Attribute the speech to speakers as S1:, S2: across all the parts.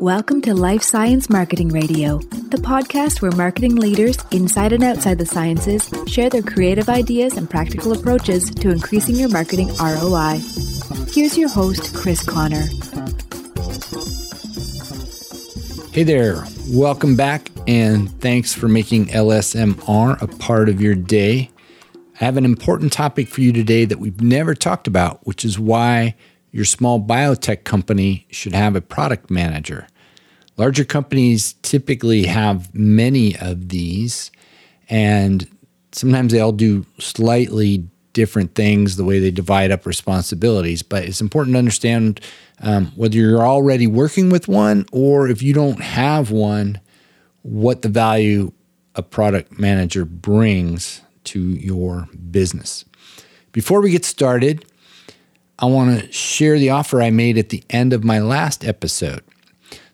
S1: Welcome to Life Science Marketing Radio, the podcast where marketing leaders inside and outside the sciences share their creative ideas and practical approaches to increasing your marketing ROI. Here's your host, Chris Conner.
S2: Hey there, welcome back, and thanks for making LSMR a part of your day. I have an important topic for you today that we've never talked about, which is why your small biotech company should have a product manager. Larger companies typically have many of these, and sometimes they all do slightly different things the way they divide up responsibilities. But it's important to understand um, whether you're already working with one or if you don't have one, what the value a product manager brings to your business. Before we get started, I want to share the offer I made at the end of my last episode.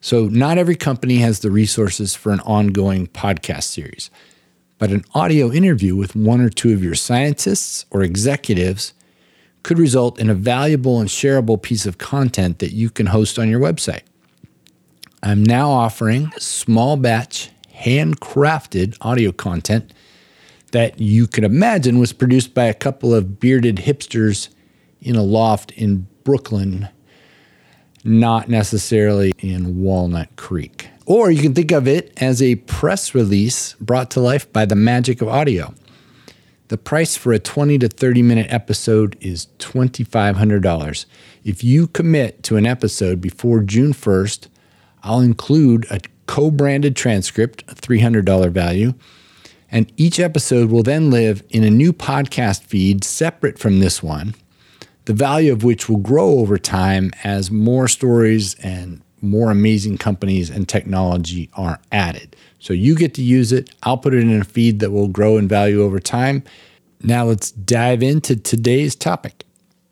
S2: So, not every company has the resources for an ongoing podcast series, but an audio interview with one or two of your scientists or executives could result in a valuable and shareable piece of content that you can host on your website. I'm now offering small batch, handcrafted audio content that you could imagine was produced by a couple of bearded hipsters in a loft in Brooklyn, not necessarily in Walnut Creek. Or you can think of it as a press release brought to life by the magic of audio. The price for a 20 to 30 minute episode is $2,500. If you commit to an episode before June 1st, I'll include a co branded transcript, a $300 value, and each episode will then live in a new podcast feed separate from this one the value of which will grow over time as more stories and more amazing companies and technology are added. So you get to use it. I'll put it in a feed that will grow in value over time. Now let's dive into today's topic.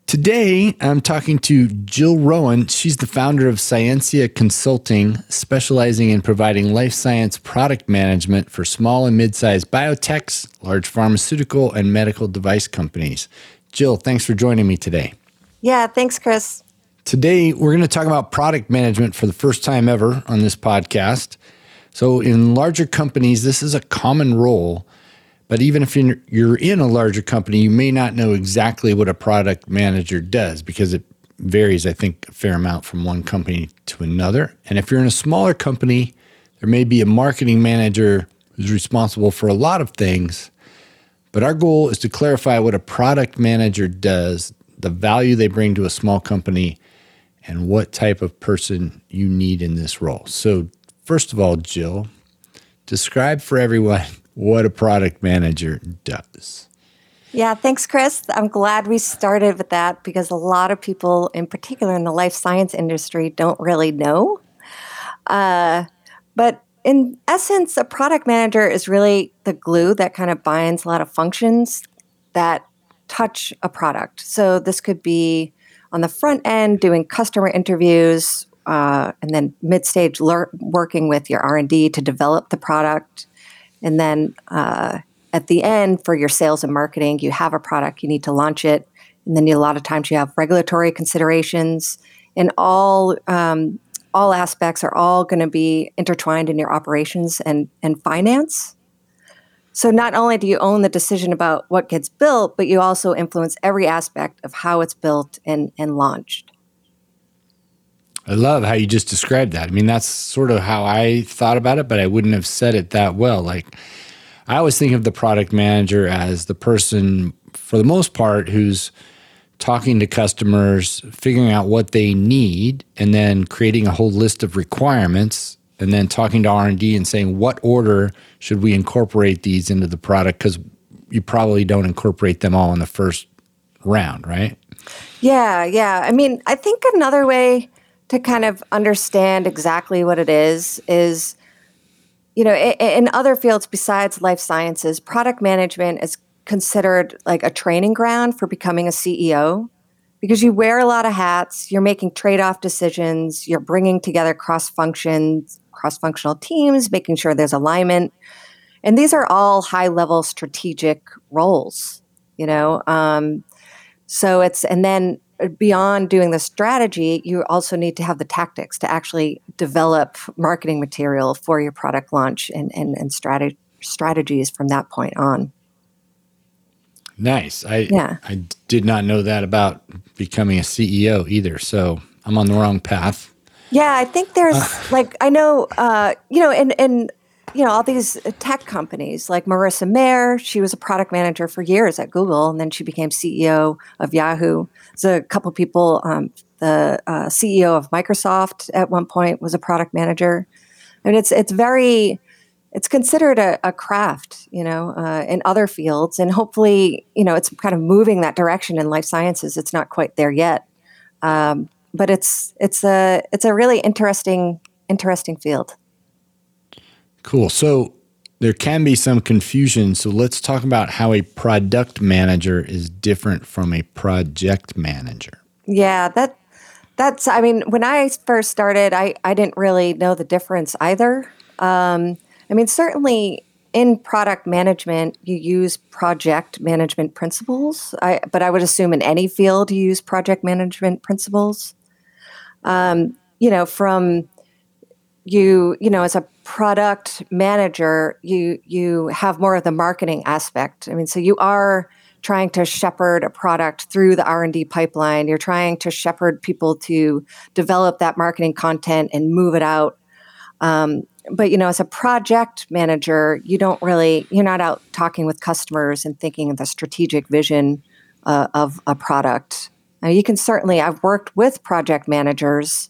S2: Today, I'm talking to Jill Rowan. She's the founder of Scientia Consulting, specializing in providing life science product management for small and mid sized biotechs, large pharmaceutical, and medical device companies. Jill, thanks for joining me today.
S3: Yeah, thanks, Chris.
S2: Today, we're going to talk about product management for the first time ever on this podcast. So, in larger companies, this is a common role. But even if you're in a larger company, you may not know exactly what a product manager does because it varies, I think, a fair amount from one company to another. And if you're in a smaller company, there may be a marketing manager who's responsible for a lot of things but our goal is to clarify what a product manager does, the value they bring to a small company, and what type of person you need in this role. So, first of all, Jill, describe for everyone what a product manager does.
S3: Yeah, thanks, Chris. I'm glad we started with that because a lot of people, in particular in the life science industry, don't really know. Uh, but in essence, a product manager is really the glue that kind of binds a lot of functions that touch a product. So this could be on the front end doing customer interviews, uh, and then mid-stage ler- working with your R&D to develop the product, and then uh, at the end for your sales and marketing, you have a product, you need to launch it, and then you, a lot of times you have regulatory considerations, and all um, all aspects are all going to be intertwined in your operations and, and finance. So not only do you own the decision about what gets built, but you also influence every aspect of how it's built and, and launched.
S2: I love how you just described that. I mean, that's sort of how I thought about it, but I wouldn't have said it that well. Like, I always think of the product manager as the person, for the most part, who's talking to customers, figuring out what they need, and then creating a whole list of requirements, and then talking to R and saying what order should we incorporate these into the product because you probably don't incorporate them all in the first round, right?
S3: Yeah, yeah. I mean, I think another way to kind of understand exactly what it is is you know in other fields besides life sciences product management is considered like a training ground for becoming a CEO because you wear a lot of hats, you're making trade-off decisions, you're bringing together cross-functions, cross-functional teams, making sure there's alignment. And these are all high-level strategic roles, you know. Um, so it's and then beyond doing the strategy, you also need to have the tactics to actually develop marketing material for your product launch and, and, and strat- strategies from that point on.
S2: Nice. I yeah. I did not know that about becoming a CEO either. So I'm on the wrong path.
S3: Yeah, I think there's uh, like I know uh, you know, and and you know all these tech companies like Marissa Mayer. She was a product manager for years at Google, and then she became CEO of Yahoo. There's a couple people. Um, the uh, CEO of Microsoft at one point was a product manager. I mean, it's it's very it's considered a, a craft, you know, uh, in other fields, and hopefully, you know, it's kind of moving that direction in life sciences. It's not quite there yet, um, but it's it's a it's a really interesting interesting field.
S2: Cool. So there can be some confusion. So let's talk about how a product manager is different from a project manager.
S3: Yeah, that that's. I mean, when I first started, I I didn't really know the difference either. Um, I mean, certainly in product management, you use project management principles. I, but I would assume in any field you use project management principles. Um, you know, from you, you know, as a product manager, you you have more of the marketing aspect. I mean, so you are trying to shepherd a product through the r&d pipeline you're trying to shepherd people to develop that marketing content and move it out um, but you know as a project manager you don't really you're not out talking with customers and thinking of the strategic vision uh, of a product. Now, you can certainly i've worked with project managers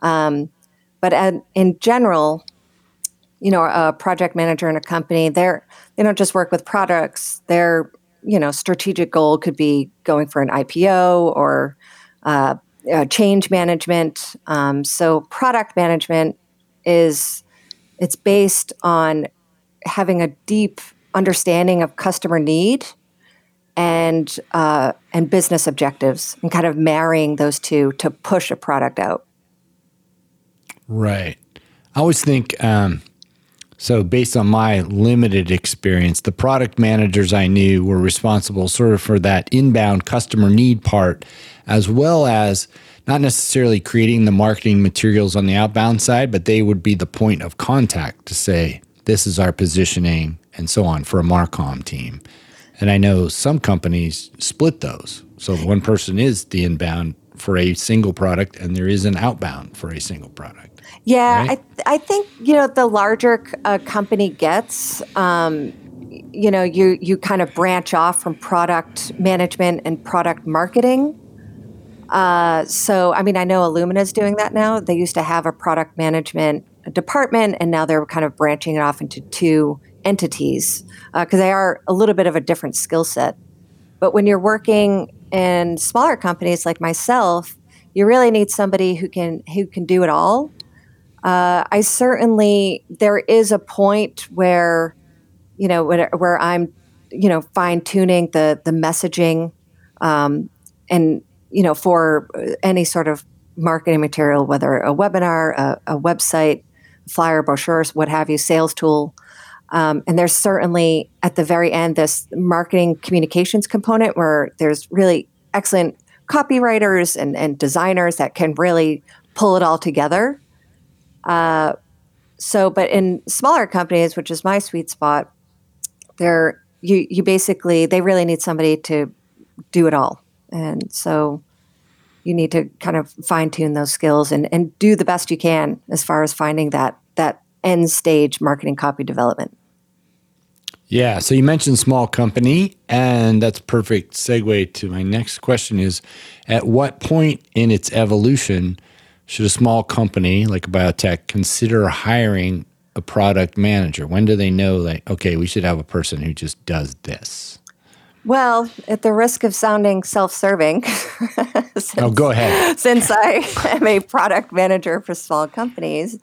S3: um, but at, in general you know a project manager in a company they're they don't just work with products. Their you know strategic goal could be going for an ipo or uh, uh, change management. Um, so product management is it's based on having a deep understanding of customer need and uh, and business objectives, and kind of marrying those two to push a product out.
S2: Right. I always think um, so. Based on my limited experience, the product managers I knew were responsible sort of for that inbound customer need part, as well as not necessarily creating the marketing materials on the outbound side, but they would be the point of contact to say, this is our positioning and so on for a Marcom team. And I know some companies split those. So one person is the inbound for a single product and there is an outbound for a single product.
S3: Yeah, right? I, I think, you know, the larger a company gets, um, you know, you, you kind of branch off from product management and product marketing uh, so, I mean, I know Illumina is doing that now. They used to have a product management department, and now they're kind of branching it off into two entities because uh, they are a little bit of a different skill set. But when you're working in smaller companies like myself, you really need somebody who can who can do it all. Uh, I certainly there is a point where, you know, where, where I'm, you know, fine tuning the the messaging, um, and you know, for any sort of marketing material, whether a webinar, a, a website, flyer, brochures, what have you, sales tool. Um, and there's certainly at the very end this marketing communications component where there's really excellent copywriters and, and designers that can really pull it all together. Uh, so, but in smaller companies, which is my sweet spot, there you you basically they really need somebody to do it all. And so you need to kind of fine tune those skills and, and do the best you can as far as finding that that end stage marketing copy development.
S2: Yeah. So you mentioned small company, and that's perfect segue to my next question is at what point in its evolution should a small company like a biotech consider hiring a product manager? When do they know like, okay, we should have a person who just does this?
S3: Well, at the risk of sounding self serving,
S2: oh, go ahead.
S3: Since I am a product manager for small companies,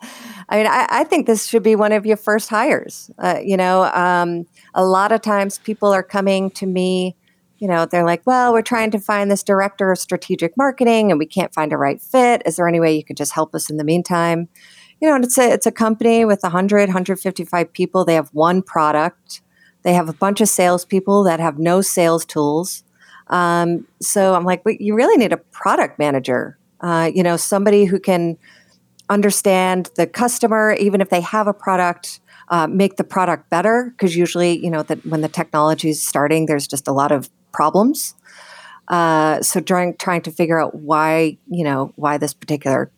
S3: I mean, I, I think this should be one of your first hires. Uh, you know, um, a lot of times people are coming to me, you know, they're like, well, we're trying to find this director of strategic marketing and we can't find a right fit. Is there any way you could just help us in the meantime? You know, and it's a, it's a company with 100, 155 people. They have one product they have a bunch of salespeople that have no sales tools. Um, so I'm like, you really need a product manager, uh, you know, somebody who can understand the customer, even if they have a product, uh, make the product better. Because usually, you know, that when the technology is starting, there's just a lot of problems. Uh, so trying trying to figure out why you know why this particular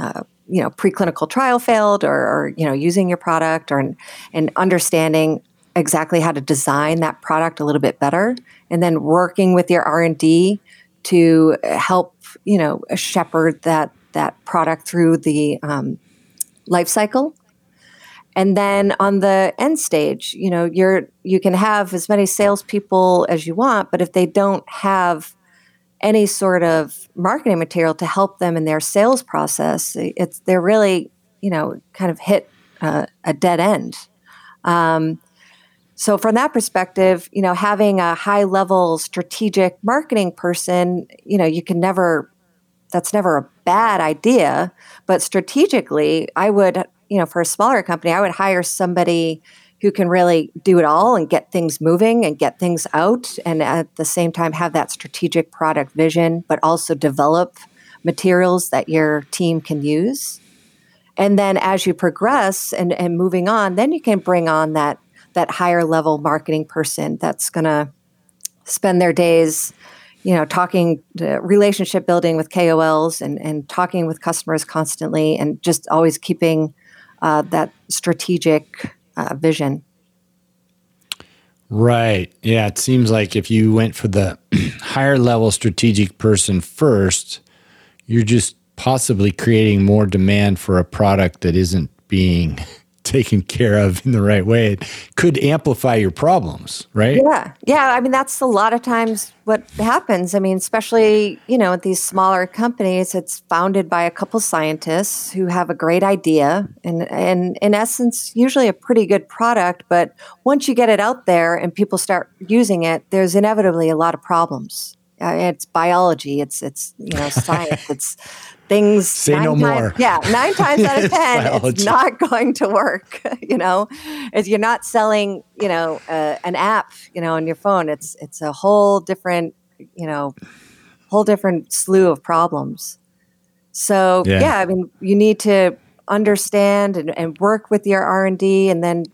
S3: uh, you know preclinical trial failed or, or, you know using your product or and understanding exactly how to design that product a little bit better and then working with your r&d to help you know shepherd that that product through the um, life cycle. And then on the end stage you know you're you can have as many salespeople as you want but if they don't have any sort of marketing material to help them in their sales process it's they're really you know kind of hit uh, a dead end. Um, so from that perspective you know having a high level strategic marketing person you know you can never that's never a bad idea. But strategically i would you know, for a smaller company, I would hire somebody who can really do it all and get things moving and get things out and at the same time have that strategic product vision but also develop materials that your team can use. And then as you progress and, and moving on then you can bring on that that higher level marketing person that's going to spend their days you know talking relationship building with kols and, and talking with customers constantly and just always keeping uh, that strategic uh, vision.
S2: Right. Yeah. It seems like if you went for the higher level strategic person first, you're just possibly creating more demand for a product that isn't being taken care of in the right way, it could amplify your problems, right?
S3: Yeah. Yeah. I mean, that's a lot of times what happens. I mean, especially, you know, at these smaller companies, it's founded by a couple scientists who have a great idea and, and in essence, usually a pretty good product. But once you get it out there and people start using it, there's inevitably a lot of problems. Uh, it's biology. It's it's you know science. it's things.
S2: Say no times, more.
S3: Yeah, nine times out of ten, it's not going to work. you know, if you're not selling, you know, uh, an app, you know, on your phone, it's it's a whole different, you know, whole different slew of problems. So yeah, yeah I mean, you need to understand and, and work with your R and D, and then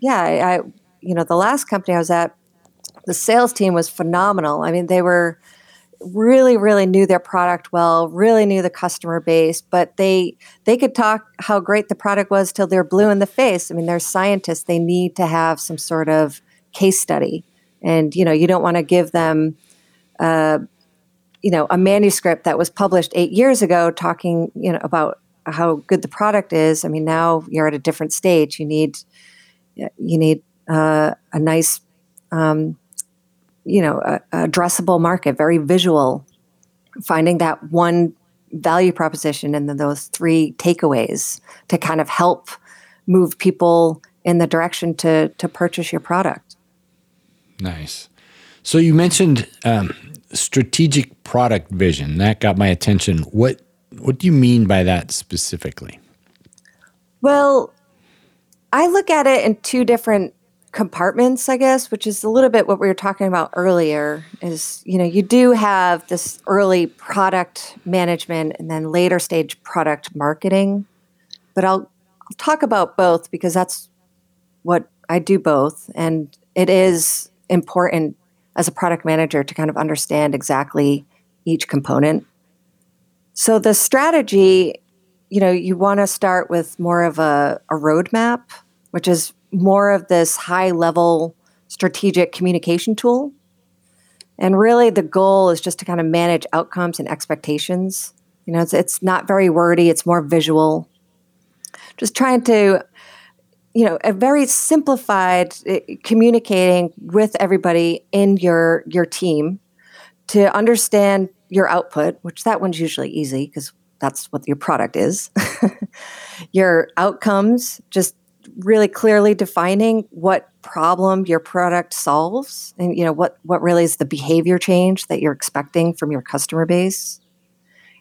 S3: yeah, I, I, you know, the last company I was at, the sales team was phenomenal. I mean, they were really really knew their product well really knew the customer base but they they could talk how great the product was till they're blue in the face. I mean they're scientists. They need to have some sort of case study. And you know you don't want to give them uh, you know a manuscript that was published eight years ago talking you know about how good the product is. I mean now you're at a different stage. You need you need uh, a nice um, you know, a, a addressable market, very visual, finding that one value proposition and then those three takeaways to kind of help move people in the direction to to purchase your product.
S2: Nice. So you mentioned um, strategic product vision. That got my attention. What what do you mean by that specifically?
S3: Well, I look at it in two different compartments, I guess, which is a little bit what we were talking about earlier. Is you know you do have this early product management and then later stage product marketing, but I'll, I'll talk about both because that's what I do both, and it is important as a product manager to kind of understand exactly each component. So the strategy, you know, you want to start with more of a, a roadmap, which is more of this high level strategic communication tool. And really, the goal is just to kind of manage outcomes and expectations. You know, it's, it's not very wordy, it's more visual. Just trying to, you know, a very simplified uh, communicating with everybody in your your team to understand your output, which that one's usually easy because that's what your product is. your outcomes, just really clearly defining what problem your product solves and you know what what really is the behavior change that you're expecting from your customer base.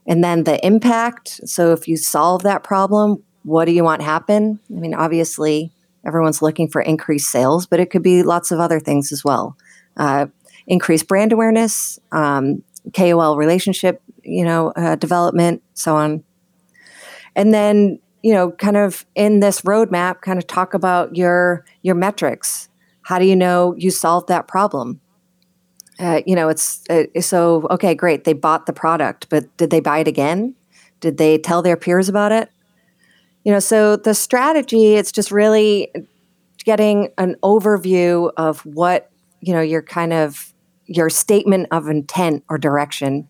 S3: And then the impact. So if you solve that problem what do you want happen? I mean obviously everyone's looking for increased sales but it could be lots of other things as well. Uh, increase brand awareness, um, KOL relationship, you know, uh, development, so on. And then, you know, kind of in this roadmap, kind of talk about your your metrics. How do you know you solved that problem? Uh, you know, it's uh, so okay, great. They bought the product, but did they buy it again? Did they tell their peers about it? You know, so the strategy, it's just really getting an overview of what, you know, your kind of your statement of intent or direction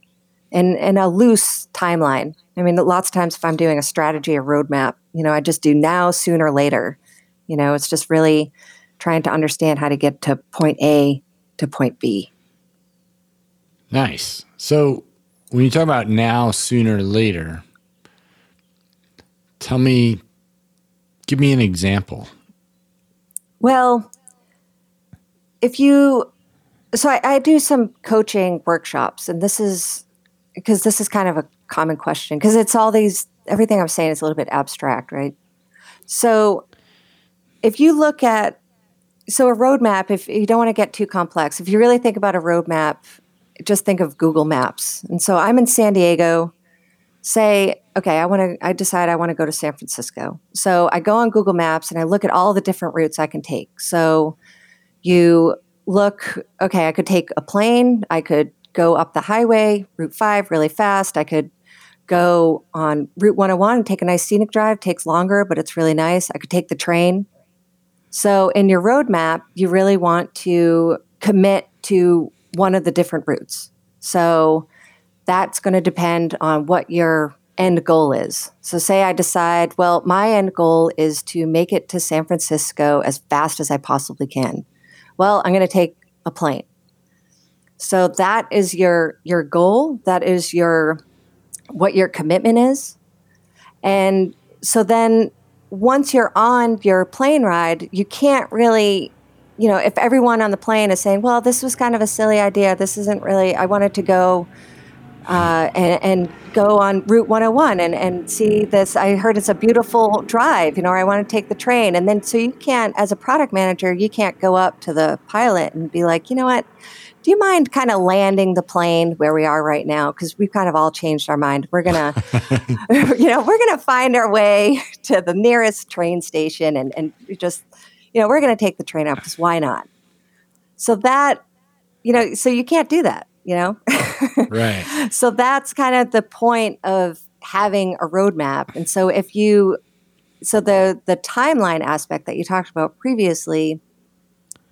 S3: and, and a loose timeline. I mean, lots of times if I'm doing a strategy or roadmap, you know, I just do now, sooner, later. You know, it's just really trying to understand how to get to point A to point B.
S2: Nice. So when you talk about now, sooner, later, tell me, give me an example.
S3: Well, if you, so I, I do some coaching workshops, and this is because this is kind of a common question because it's all these, everything I'm saying is a little bit abstract, right? So if you look at, so a roadmap, if you don't want to get too complex, if you really think about a roadmap, just think of Google Maps. And so I'm in San Diego. Say, okay, I want to. I decide I want to go to San Francisco. So I go on Google Maps and I look at all the different routes I can take. So you look, okay, I could take a plane. I could go up the highway, Route Five, really fast. I could go on Route 101 and take a nice scenic drive. Takes longer, but it's really nice. I could take the train. So in your roadmap, you really want to commit to one of the different routes. So that's going to depend on what your end goal is. So, say I decide, well, my end goal is to make it to San Francisco as fast as I possibly can. Well, I'm going to take a plane. So that is your your goal. That is your what your commitment is. And so then once you're on your plane ride, you can't really you know, if everyone on the plane is saying, well, this was kind of a silly idea, this isn't really, I wanted to go uh, and, and, go on Route 101 and, and see this. I heard it's a beautiful drive, you know, I want to take the train. And then, so you can't, as a product manager, you can't go up to the pilot and be like, you know what? Do you mind kind of landing the plane where we are right now? Because we've kind of all changed our mind. We're going to, you know, we're to find our way to the nearest train station and, and just you know, we're going to take the train up because why not? So that, you know, so you can't do that, you know?
S2: right.
S3: So that's kind of the point of having a roadmap. And so if you, so the the timeline aspect that you talked about previously,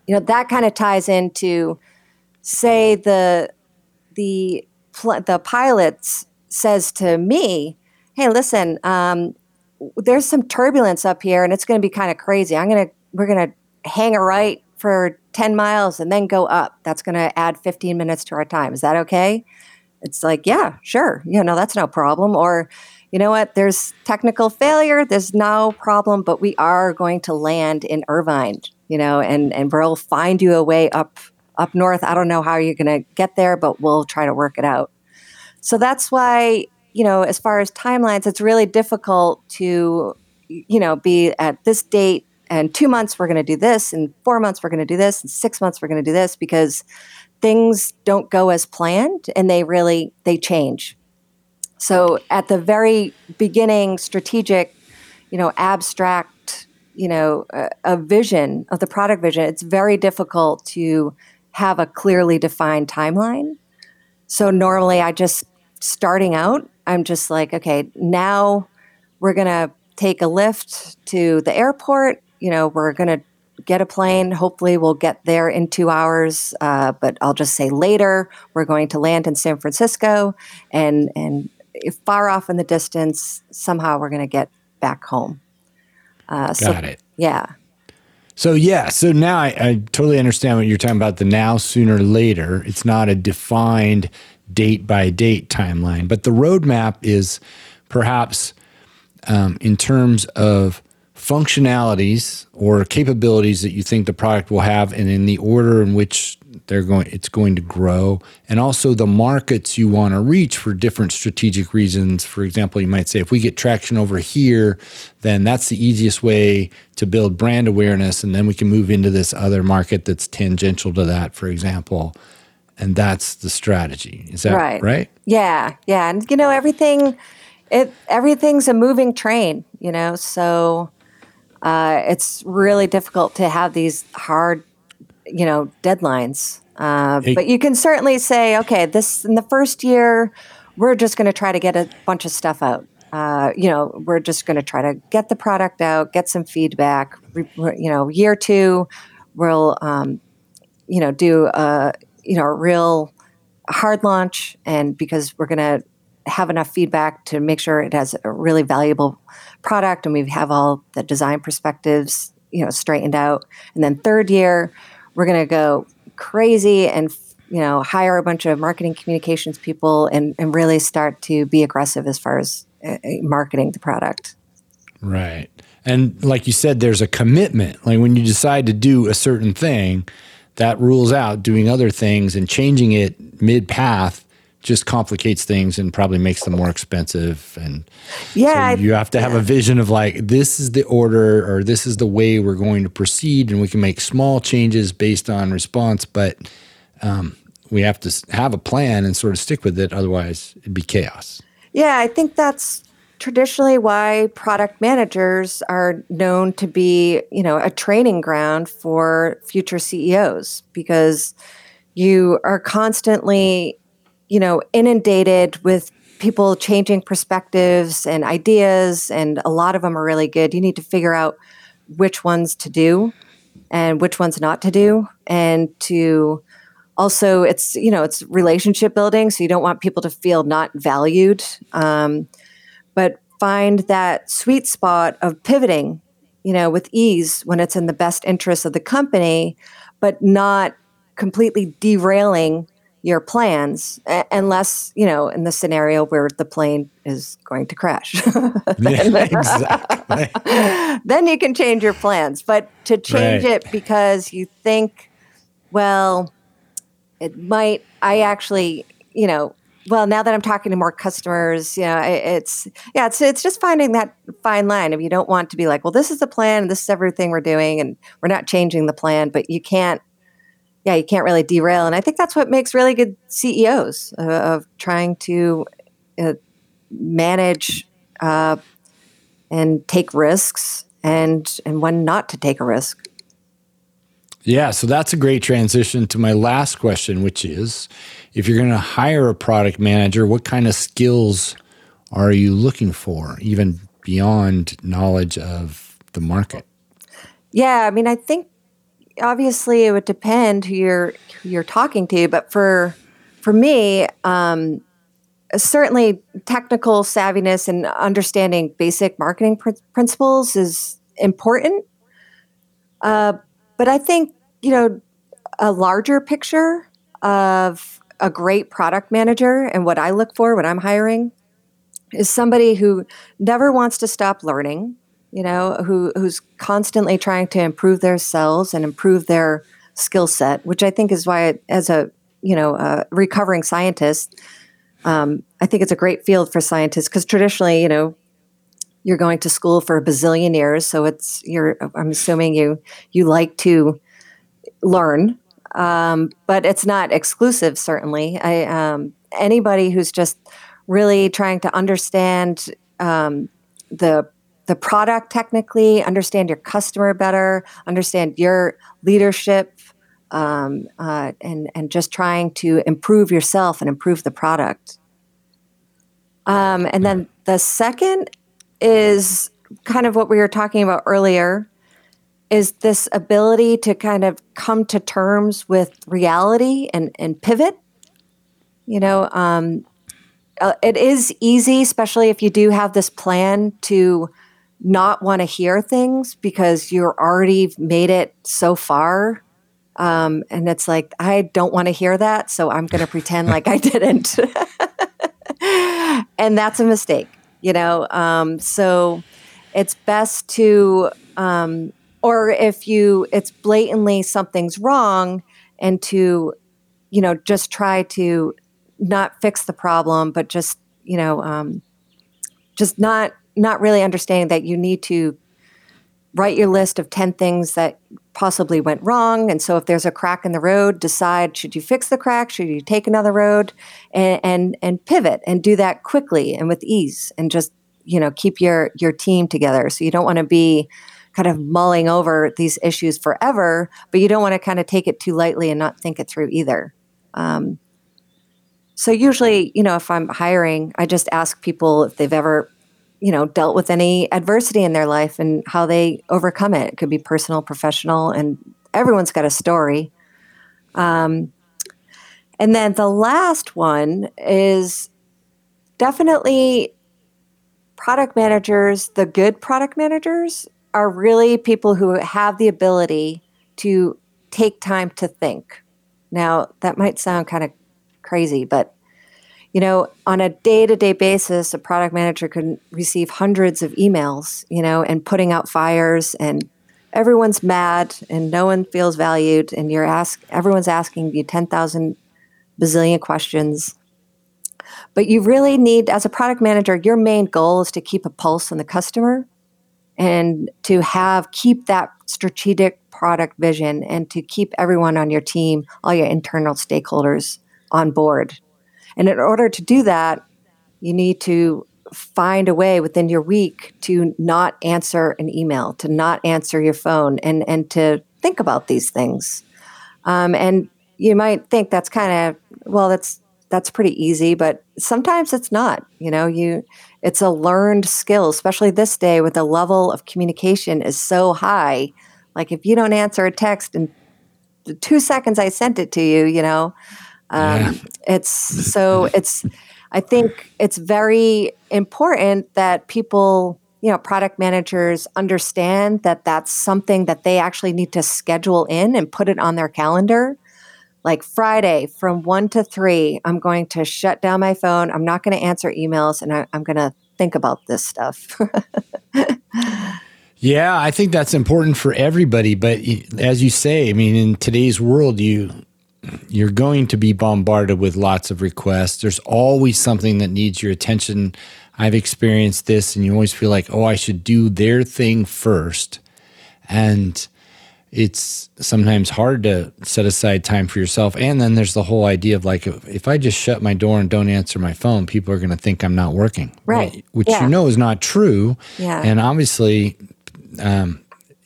S3: you know, that kind of ties into, say the the the pilot says to me, "Hey, listen, um, there's some turbulence up here, and it's going to be kind of crazy. I'm to we're going to hang a right for 10 miles and then go up. That's going to add 15 minutes to our time. Is that okay? It's like, yeah, sure. You know, that's no problem. Or, you know what, there's technical failure. There's no problem, but we are going to land in Irvine, you know, and, and we'll find you a way up up north. I don't know how you're going to get there, but we'll try to work it out. So that's why, you know, as far as timelines, it's really difficult to, you know, be at this date and two months we're going to do this and four months we're going to do this and six months we're going to do this because things don't go as planned and they really they change so at the very beginning strategic you know abstract you know a, a vision of the product vision it's very difficult to have a clearly defined timeline so normally i just starting out i'm just like okay now we're going to take a lift to the airport you know, we're going to get a plane. Hopefully, we'll get there in two hours. Uh, but I'll just say later, we're going to land in San Francisco, and and far off in the distance, somehow we're going to get back home.
S2: Uh, Got so, it.
S3: Yeah.
S2: So yeah, so now I, I totally understand what you're talking about. The now, sooner, later. It's not a defined date by date timeline, but the roadmap is perhaps um, in terms of functionalities or capabilities that you think the product will have and in the order in which they're going it's going to grow and also the markets you want to reach for different strategic reasons for example you might say if we get traction over here then that's the easiest way to build brand awareness and then we can move into this other market that's tangential to that for example and that's the strategy. Is that right? Right?
S3: Yeah, yeah, and you know everything. It everything's a moving train, you know. So uh, it's really difficult to have these hard, you know, deadlines. Uh, it, but you can certainly say, okay, this in the first year, we're just going to try to get a bunch of stuff out. Uh, you know, we're just going to try to get the product out, get some feedback. You know, year two, we'll, um, you know, do a, you know, a real hard launch, and because we're going to have enough feedback to make sure it has a really valuable product, and we have all the design perspectives, you know, straightened out. And then third year, we're going to go crazy and you know hire a bunch of marketing communications people and, and really start to be aggressive as far as uh, marketing the product.
S2: Right. And like you said there's a commitment. Like when you decide to do a certain thing that rules out doing other things and changing it mid path just complicates things and probably makes them more expensive and
S3: yeah
S2: so you have to have yeah. a vision of like this is the order or this is the way we're going to proceed and we can make small changes based on response but um, we have to have a plan and sort of stick with it otherwise it'd be chaos
S3: yeah i think that's traditionally why product managers are known to be you know a training ground for future ceos because you are constantly you know, inundated with people changing perspectives and ideas, and a lot of them are really good. You need to figure out which ones to do and which ones not to do, and to also it's you know it's relationship building, so you don't want people to feel not valued, um, but find that sweet spot of pivoting, you know, with ease when it's in the best interest of the company, but not completely derailing your plans unless you know in the scenario where the plane is going to crash then, exactly. then you can change your plans but to change right. it because you think well it might i actually you know well now that i'm talking to more customers you know it's yeah it's it's just finding that fine line if you don't want to be like well this is the plan this is everything we're doing and we're not changing the plan but you can't yeah, you can't really derail. And I think that's what makes really good CEOs uh, of trying to uh, manage uh, and take risks and and when not to take a risk.
S2: Yeah, so that's a great transition to my last question, which is if you're going to hire a product manager, what kind of skills are you looking for, even beyond knowledge of the market?
S3: Yeah, I mean, I think obviously it would depend who you're who you're talking to, but for for me, um, certainly technical savviness and understanding basic marketing pr- principles is important. Uh, but I think you know a larger picture of a great product manager and what I look for when I'm hiring is somebody who never wants to stop learning you know, who who's constantly trying to improve themselves and improve their skill set, which I think is why, as a you know, a recovering scientist, um, I think it's a great field for scientists because traditionally, you know, you're going to school for a bazillion years, so it's you're. I'm assuming you you like to learn, um, but it's not exclusive. Certainly, I um, anybody who's just really trying to understand um, the the product technically, understand your customer better, understand your leadership, um, uh, and and just trying to improve yourself and improve the product. Um, and then the second is kind of what we were talking about earlier is this ability to kind of come to terms with reality and, and pivot. You know, um, uh, it is easy, especially if you do have this plan to not want to hear things because you're already made it so far. Um, and it's like, I don't want to hear that. So I'm going to pretend like I didn't. and that's a mistake, you know? Um, so it's best to, um, or if you, it's blatantly something's wrong and to, you know, just try to not fix the problem, but just, you know, um, just not not really understanding that you need to write your list of 10 things that possibly went wrong. And so if there's a crack in the road, decide should you fix the crack? Should you take another road and, and, and pivot and do that quickly and with ease and just, you know, keep your, your team together. So you don't want to be kind of mulling over these issues forever, but you don't want to kind of take it too lightly and not think it through either. Um, so usually, you know, if I'm hiring, I just ask people if they've ever you know dealt with any adversity in their life and how they overcome it. It could be personal professional and everyone's got a story. Um, and then the last one is definitely product managers the good product managers are really people who have the ability to take time to think. Now that might sound kind of crazy but you know, on a day to day basis, a product manager can receive hundreds of emails, you know, and putting out fires and everyone's mad and no one feels valued and you're ask everyone's asking you 10,000 bazillion questions. But you really need as a product manager, your main goal is to keep a pulse on the customer and to have keep that strategic product vision and to keep everyone on your team, all your internal stakeholders on board and in order to do that, you need to find a way within your week to not answer an email, to not answer your phone, and and to think about these things. Um, and you might think that's kind of well, that's that's pretty easy, but sometimes it's not. You know, you it's a learned skill, especially this day with the level of communication is so high. Like if you don't answer a text in the two seconds I sent it to you, you know, um, yeah. It's so it's. I think it's very important that people, you know, product managers understand that that's something that they actually need to schedule in and put it on their calendar. Like Friday from one to three, I'm going to shut down my phone. I'm not going to answer emails and I, I'm going to think about this stuff.
S2: yeah, I think that's important for everybody. But as you say, I mean, in today's world, you you're going to be bombarded with lots of requests. There's always something that needs your attention. I've experienced this, and you always feel like, oh, I should do their thing first. And it's sometimes hard to set aside time for yourself. And then there's the whole idea of like, if I just shut my door and don't answer my phone, people are going to think I'm not working.
S3: Right.
S2: Which
S3: yeah.
S2: you know is not true.
S3: Yeah.
S2: And obviously, um,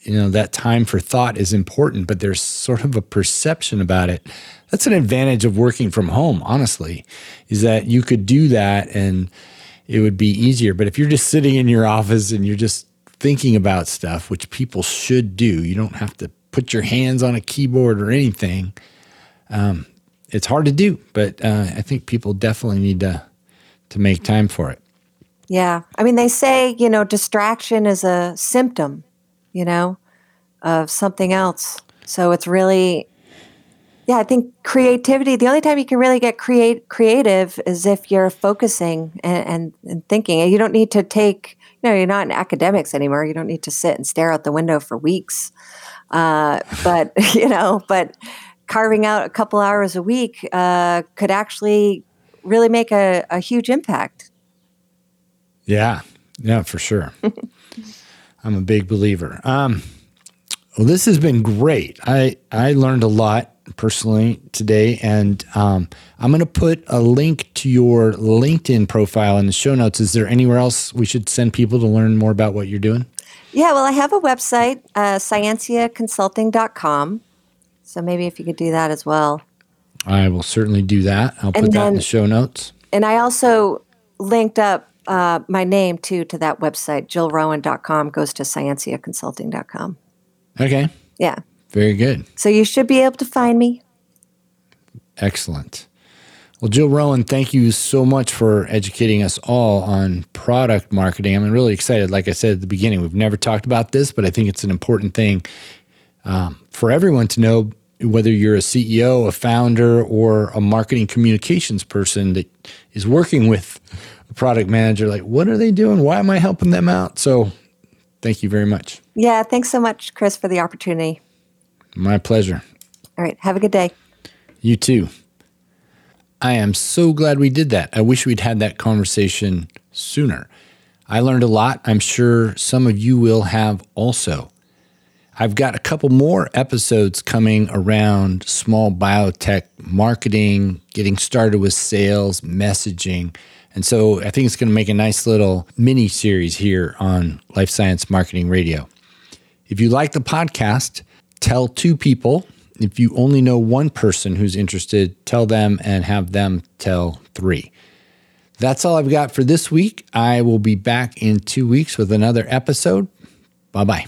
S2: you know that time for thought is important but there's sort of a perception about it. That's an advantage of working from home honestly is that you could do that and it would be easier. But if you're just sitting in your office and you're just thinking about stuff which people should do you don't have to put your hands on a keyboard or anything um, it's hard to do. But uh, i think people definitely need to to make time for it.
S3: Yeah. I mean they say you know distraction is a symptom you know, of something else. So it's really, yeah, I think creativity, the only time you can really get create, creative is if you're focusing and, and, and thinking. And you don't need to take, you know, you're not in academics anymore. You don't need to sit and stare out the window for weeks. Uh, but, you know, but carving out a couple hours a week uh, could actually really make a, a huge impact.
S2: Yeah, yeah, for sure. I'm a big believer. Um, well, this has been great. I I learned a lot personally today, and um, I'm going to put a link to your LinkedIn profile in the show notes. Is there anywhere else we should send people to learn more about what you're doing?
S3: Yeah, well, I have a website, uh, scientiaconsulting.com. So maybe if you could do that as well.
S2: I will certainly do that. I'll put then, that in the show notes.
S3: And I also linked up uh, my name too to that website, jillrowan.com, goes to scientiaconsulting.com.
S2: Okay.
S3: Yeah.
S2: Very good.
S3: So you should be able to find me.
S2: Excellent. Well, Jill Rowan, thank you so much for educating us all on product marketing. I'm really excited. Like I said at the beginning, we've never talked about this, but I think it's an important thing um, for everyone to know whether you're a CEO, a founder, or a marketing communications person that is working with a product manager, like, what are they doing? Why am I helping them out? So thank you very much.
S3: Yeah, thanks so much, Chris, for the opportunity.
S2: My pleasure.
S3: All right. Have a good day.
S2: You too. I am so glad we did that. I wish we'd had that conversation sooner. I learned a lot. I'm sure some of you will have also. I've got a couple more episodes coming around small biotech marketing, getting started with sales, messaging. And so I think it's going to make a nice little mini series here on Life Science Marketing Radio. If you like the podcast, tell two people. If you only know one person who's interested, tell them and have them tell three. That's all I've got for this week. I will be back in two weeks with another episode. Bye bye.